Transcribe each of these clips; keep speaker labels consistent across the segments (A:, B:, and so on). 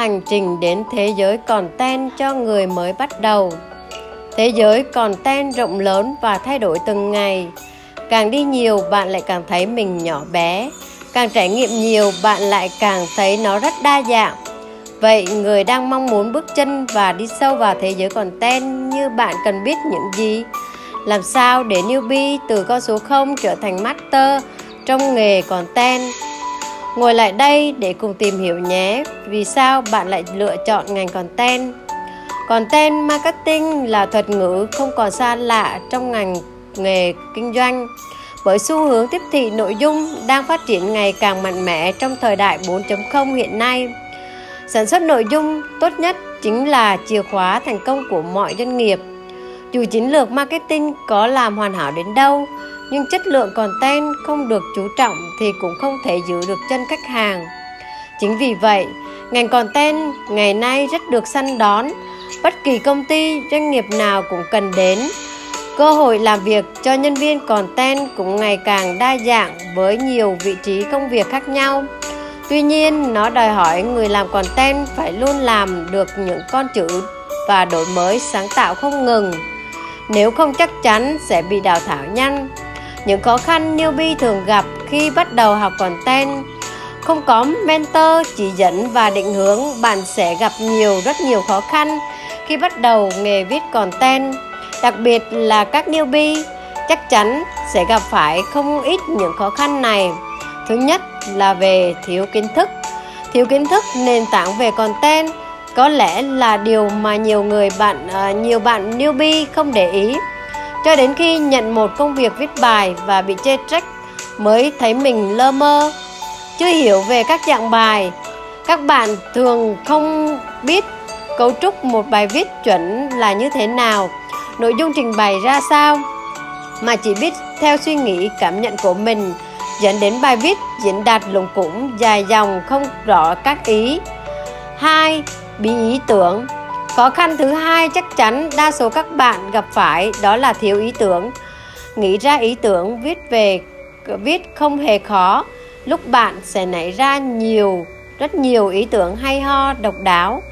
A: hành trình đến thế giới còn ten cho người mới bắt đầu. Thế giới còn ten rộng lớn và thay đổi từng ngày. Càng đi nhiều bạn lại càng thấy mình nhỏ bé, càng trải nghiệm nhiều bạn lại càng thấy nó rất đa dạng. Vậy người đang mong muốn bước chân và đi sâu vào thế giới còn ten như bạn cần biết những gì? Làm sao để newbie từ con số 0 trở thành master trong nghề còn ten? Ngồi lại đây để cùng tìm hiểu nhé, vì sao bạn lại lựa chọn ngành content. Content marketing là thuật ngữ không còn xa lạ trong ngành nghề kinh doanh. Với xu hướng tiếp thị nội dung đang phát triển ngày càng mạnh mẽ trong thời đại 4.0 hiện nay. Sản xuất nội dung tốt nhất chính là chìa khóa thành công của mọi doanh nghiệp. Dù chiến lược marketing có làm hoàn hảo đến đâu, nhưng chất lượng content không được chú trọng thì cũng không thể giữ được chân khách hàng. Chính vì vậy, ngành content ngày nay rất được săn đón, bất kỳ công ty, doanh nghiệp nào cũng cần đến. Cơ hội làm việc cho nhân viên content cũng ngày càng đa dạng với nhiều vị trí công việc khác nhau. Tuy nhiên, nó đòi hỏi người làm content phải luôn làm được những con chữ và đổi mới sáng tạo không ngừng. Nếu không chắc chắn sẽ bị đào thải nhanh. Những khó khăn newbie thường gặp khi bắt đầu học content không có mentor, chỉ dẫn và định hướng, bạn sẽ gặp nhiều, rất nhiều khó khăn khi bắt đầu nghề viết content đặc biệt là các newbie, chắc chắn sẽ gặp phải không ít những khó khăn này. Thứ nhất là về thiếu kiến thức. Thiếu kiến thức nền tảng về content có lẽ là điều mà nhiều người bạn à, nhiều bạn newbie không để ý. Cho đến khi nhận một công việc viết bài và bị chê trách, mới thấy mình lơ mơ, chưa hiểu về các dạng bài. Các bạn thường không biết cấu trúc một bài viết chuẩn là như thế nào, nội dung trình bày ra sao, mà chỉ biết theo suy nghĩ, cảm nhận của mình, dẫn đến bài viết diễn đạt lủng củng dài dòng không rõ các ý. Hai bí ý tưởng. Khó khăn thứ hai chắc chắn đa số các bạn gặp phải đó là thiếu ý tưởng. Nghĩ ra ý tưởng, viết về, viết không hề khó. Lúc bạn sẽ nảy ra nhiều, rất nhiều ý tưởng hay ho, độc đáo.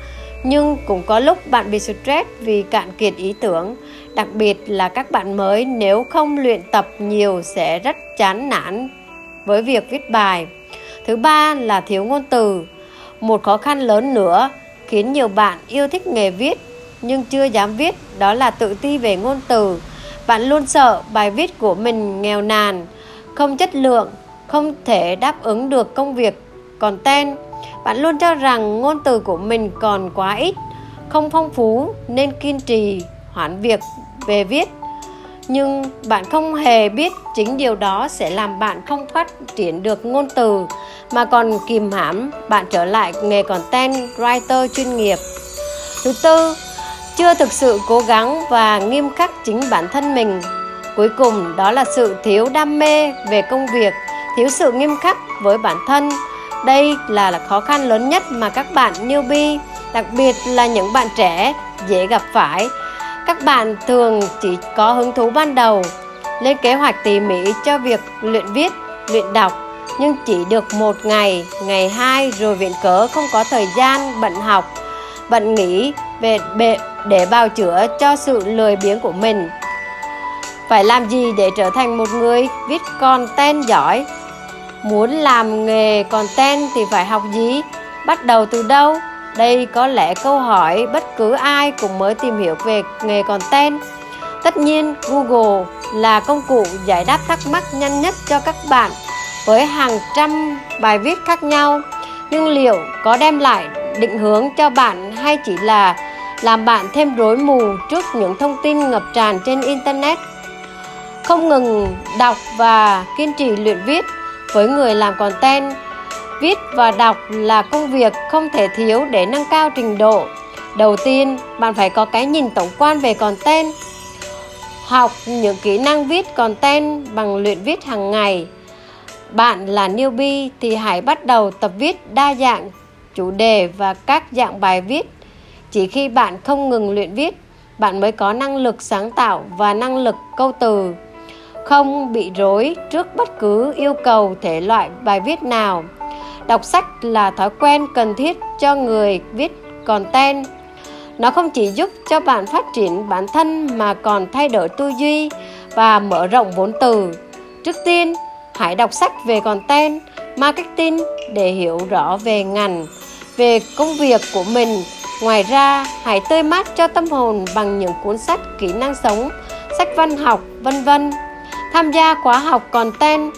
A: Nhưng cũng có lúc bạn bị stress vì cạn kiệt ý tưởng. Đặc biệt là các bạn mới, nếu không luyện tập nhiều sẽ rất chán nản với việc viết bài. Thứ ba là thiếu ngôn từ. Một khó khăn lớn nữa khiến nhiều bạn yêu thích nghề viết, nhưng chưa dám viết, đó là tự ti về ngôn từ. Bạn luôn sợ bài viết của mình nghèo nàn, không chất lượng, không thể đáp ứng được công việc còn tên. Bạn luôn cho rằng ngôn từ của mình còn quá ít, không phong phú nên kiên trì hoãn việc về viết. Nhưng bạn không hề biết chính điều đó sẽ làm bạn không phát triển được ngôn từ mà còn kìm hãm bạn trở lại nghề content writer chuyên nghiệp. Thứ tư, chưa thực sự cố gắng và nghiêm khắc chính bản thân mình. Cuối cùng đó là sự thiếu đam mê về công việc, thiếu sự nghiêm khắc với bản thân. Đây là khó khăn lớn nhất mà các bạn newbie, đặc biệt là những bạn trẻ dễ gặp phải. Các bạn thường chỉ có hứng thú ban đầu, lên kế hoạch tỉ mỉ cho việc luyện viết, luyện đọc nhưng chỉ được một ngày, ngày hai rồi viện cớ không có thời gian bận học, bận nghỉ về bệ để bào chữa cho sự lười biếng của mình. Phải làm gì để trở thành một người viết content giỏi? Muốn làm nghề content thì phải học gì? Bắt đầu từ đâu? Đây có lẽ câu hỏi bất cứ ai cũng mới tìm hiểu về nghề content. Tất nhiên, Google là công cụ giải đáp thắc mắc nhanh nhất cho các bạn với hàng trăm bài viết khác nhau. Nhưng liệu có đem lại định hướng cho bạn hay chỉ là làm bạn thêm rối mù trước những thông tin ngập tràn trên internet? Không ngừng đọc và kiên trì luyện viết với người làm content, viết và đọc là công việc không thể thiếu để nâng cao trình độ. Đầu tiên, bạn phải có cái nhìn tổng quan về content. Học những kỹ năng viết content bằng luyện viết hàng ngày bạn là newbie thì hãy bắt đầu tập viết đa dạng chủ đề và các dạng bài viết. Chỉ khi bạn không ngừng luyện viết, bạn mới có năng lực sáng tạo và năng lực câu từ. Không bị rối trước bất cứ yêu cầu thể loại bài viết nào. đọc sách là thói quen cần thiết cho người viết content nó không chỉ giúp cho bạn phát triển bản thân mà còn thay đổi tư duy và mở rộng vốn từ trước tiên hãy đọc sách về content marketing để hiểu rõ về ngành, về công việc của mình. Ngoài ra, hãy tươi mát cho tâm hồn bằng những cuốn sách kỹ năng sống, sách văn học, vân vân. Tham gia khóa học content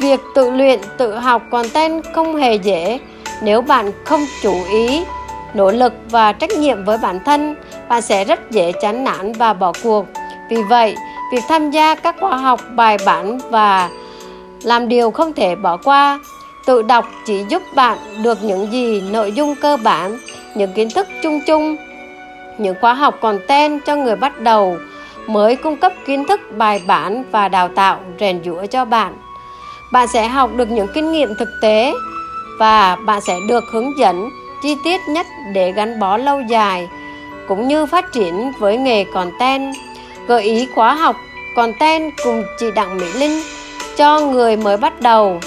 A: việc tự luyện tự học content không hề dễ. Nếu bạn không chú ý, nỗ lực và trách nhiệm với bản thân, bạn sẽ rất dễ chán nản và bỏ cuộc. Vì vậy, việc tham gia các khóa học bài bản và làm điều không thể bỏ qua. Tự đọc chỉ giúp bạn được những gì nội dung cơ bản, những kiến thức chung chung. Những khóa học còn tên cho người bắt đầu mới cung cấp kiến thức bài bản và đào tạo rèn giũa cho bạn. Bạn sẽ học được những kinh nghiệm thực tế và bạn sẽ được hướng dẫn chi tiết nhất để gắn bó lâu dài, cũng như phát triển với nghề content gợi ý khóa học content cùng chị Đặng Mỹ Linh cho người mới bắt đầu.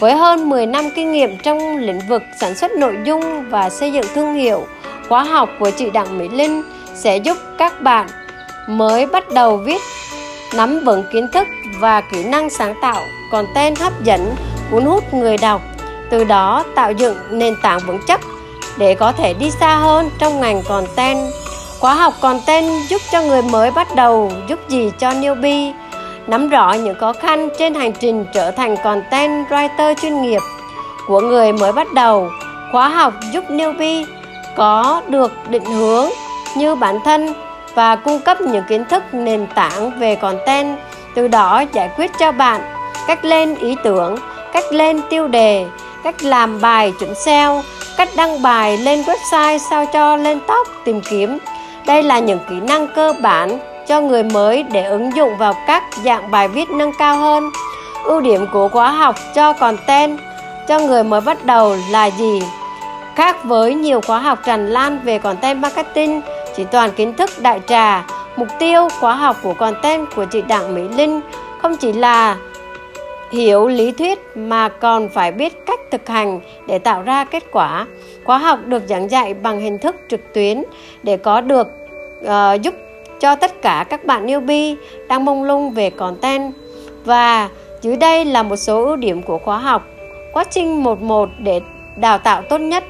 A: Với hơn 10 năm kinh nghiệm trong lĩnh vực sản xuất nội dung và xây dựng thương hiệu, khóa học của chị Đặng Mỹ Linh sẽ giúp các bạn mới bắt đầu viết, nắm vững kiến thức và kỹ năng sáng tạo content hấp dẫn, cuốn hút người đọc. Từ đó tạo dựng nền tảng vững chắc để có thể đi xa hơn trong ngành content. Khóa học content giúp cho người mới bắt đầu, giúp gì cho newbie? Nắm rõ những khó khăn trên hành trình trở thành content writer chuyên nghiệp của người mới bắt đầu. Khóa học giúp newbie có được định hướng như bản thân và cung cấp những kiến thức nền tảng về content, từ đó giải quyết cho bạn cách lên ý tưởng, cách lên tiêu đề, cách làm bài chuẩn SEO, cách đăng bài lên website sao cho lên top tìm kiếm. Đây là những kỹ năng cơ bản cho người mới để ứng dụng vào các dạng bài viết nâng cao hơn. Ưu điểm của khóa học cho content cho người mới bắt đầu là gì? Khác với nhiều khóa học tràn lan về content marketing chỉ toàn kiến thức đại trà. Mục tiêu khóa học của content của chị đặng mỹ linh không chỉ là hiểu lý thuyết mà còn phải biết cách thực hành để tạo ra kết quả. Khóa học được giảng dạy bằng hình thức trực tuyến để có được uh, giúp cho tất cả các bạn newbie đang mông lung về content. Và dưới đây là một số ưu điểm của khóa học. Quá trình 11 để đào tạo tốt nhất.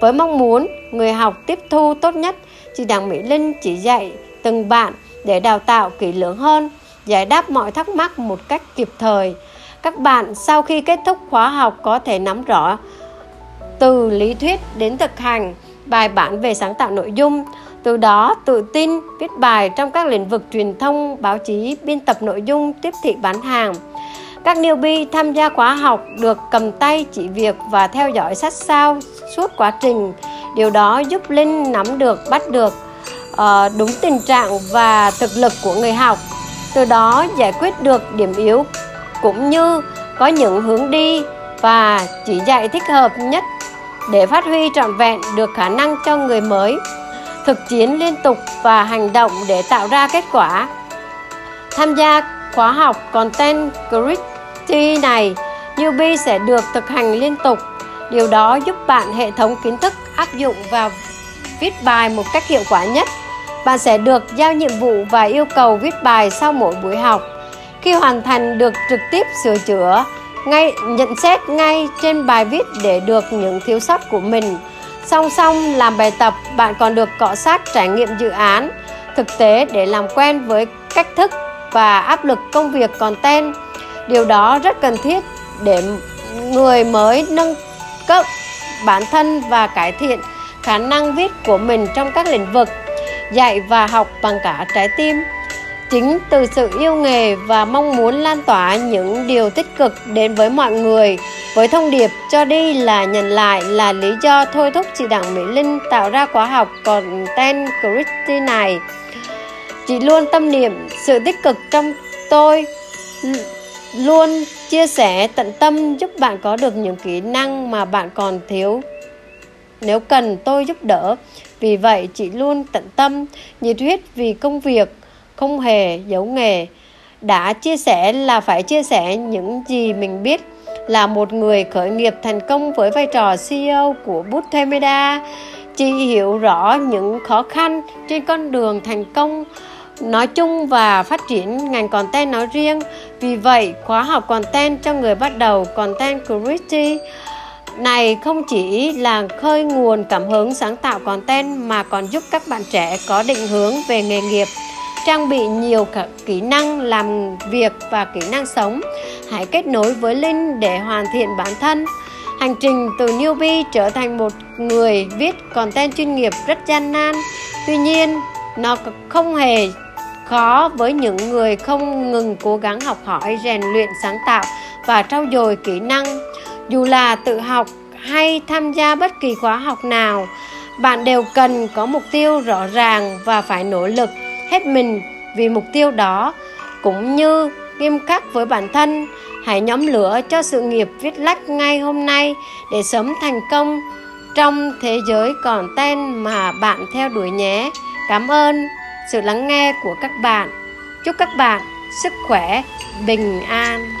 A: Với mong muốn người học tiếp thu tốt nhất, chị Đặng Mỹ Linh chỉ dạy từng bạn để đào tạo kỹ lưỡng hơn, giải đáp mọi thắc mắc một cách kịp thời. Các bạn sau khi kết thúc khóa học có thể nắm rõ từ lý thuyết đến thực hành, bài bản về sáng tạo nội dung từ đó tự tin viết bài trong các lĩnh vực truyền thông báo chí biên tập nội dung tiếp thị bán hàng. Các newbie tham gia khóa học được cầm tay chỉ việc và theo dõi sát sao suốt quá trình. Điều đó giúp linh nắm được bắt được uh, đúng tình trạng và thực lực của người học. Từ đó giải quyết được điểm yếu cũng như có những hướng đi và chỉ dạy thích hợp nhất để phát huy trọn vẹn được khả năng cho người mới thực chiến liên tục và hành động để tạo ra kết quả. Tham gia khóa học content creativity này, newbie sẽ được thực hành liên tục. Điều đó giúp bạn hệ thống kiến thức áp dụng vào viết bài một cách hiệu quả nhất. Bạn sẽ được giao nhiệm vụ và yêu cầu viết bài sau mỗi buổi học. Khi hoàn thành được trực tiếp sửa chữa, ngay, nhận xét ngay trên bài viết để được những thiếu sót của mình song song làm bài tập, bạn còn được cọ sát trải nghiệm dự án, thực tế để làm quen với cách thức và áp lực công việc content điều đó rất cần thiết để người mới nâng cấp bản thân và cải thiện khả năng viết của mình trong các lĩnh vực, dạy và học bằng cả trái tim chính từ sự yêu nghề và mong muốn lan tỏa những điều tích cực đến với mọi người. Với thông điệp cho đi là nhận lại là lý do thôi thúc chị Đặng Mỹ Linh tạo ra khóa học Content Creativity này. Chị luôn tâm niệm sự tích cực trong tôi, luôn chia sẻ tận tâm giúp bạn có được những kỹ năng mà bạn còn thiếu. Nếu cần tôi giúp đỡ. Vì vậy chị luôn tận tâm, nhiệt huyết vì công việc không hề giấu nghề đã chia sẻ là phải chia sẻ những gì mình biết là một người khởi nghiệp thành công với vai trò CEO của Bootemeda. Chị hiểu rõ những khó khăn trên con đường thành công nói chung và phát triển ngành content nói riêng. Vì vậy, khóa học content cho người bắt đầu Content Creativity này không chỉ là khơi nguồn cảm hứng sáng tạo content mà còn giúp các bạn trẻ có định hướng về nghề nghiệp trang bị nhiều cả kỹ năng làm việc và kỹ năng sống. Hãy kết nối với linh để hoàn thiện bản thân. Hành trình từ newbie trở thành một người viết content chuyên nghiệp rất gian nan. Tuy nhiên, nó không hề khó với những người không ngừng cố gắng học hỏi, rèn luyện, sáng tạo và trau dồi kỹ năng. Dù là tự học hay tham gia bất kỳ khóa học nào, bạn đều cần có mục tiêu rõ ràng và phải nỗ lực hết mình vì mục tiêu đó, cũng như nghiêm khắc với bản thân, hãy nhóm lửa cho sự nghiệp viết lách ngay hôm nay để sớm thành công. Trong thế giới còn tên mà bạn theo đuổi nhé. Cảm ơn sự lắng nghe của các bạn. Chúc các bạn sức khỏe, bình an.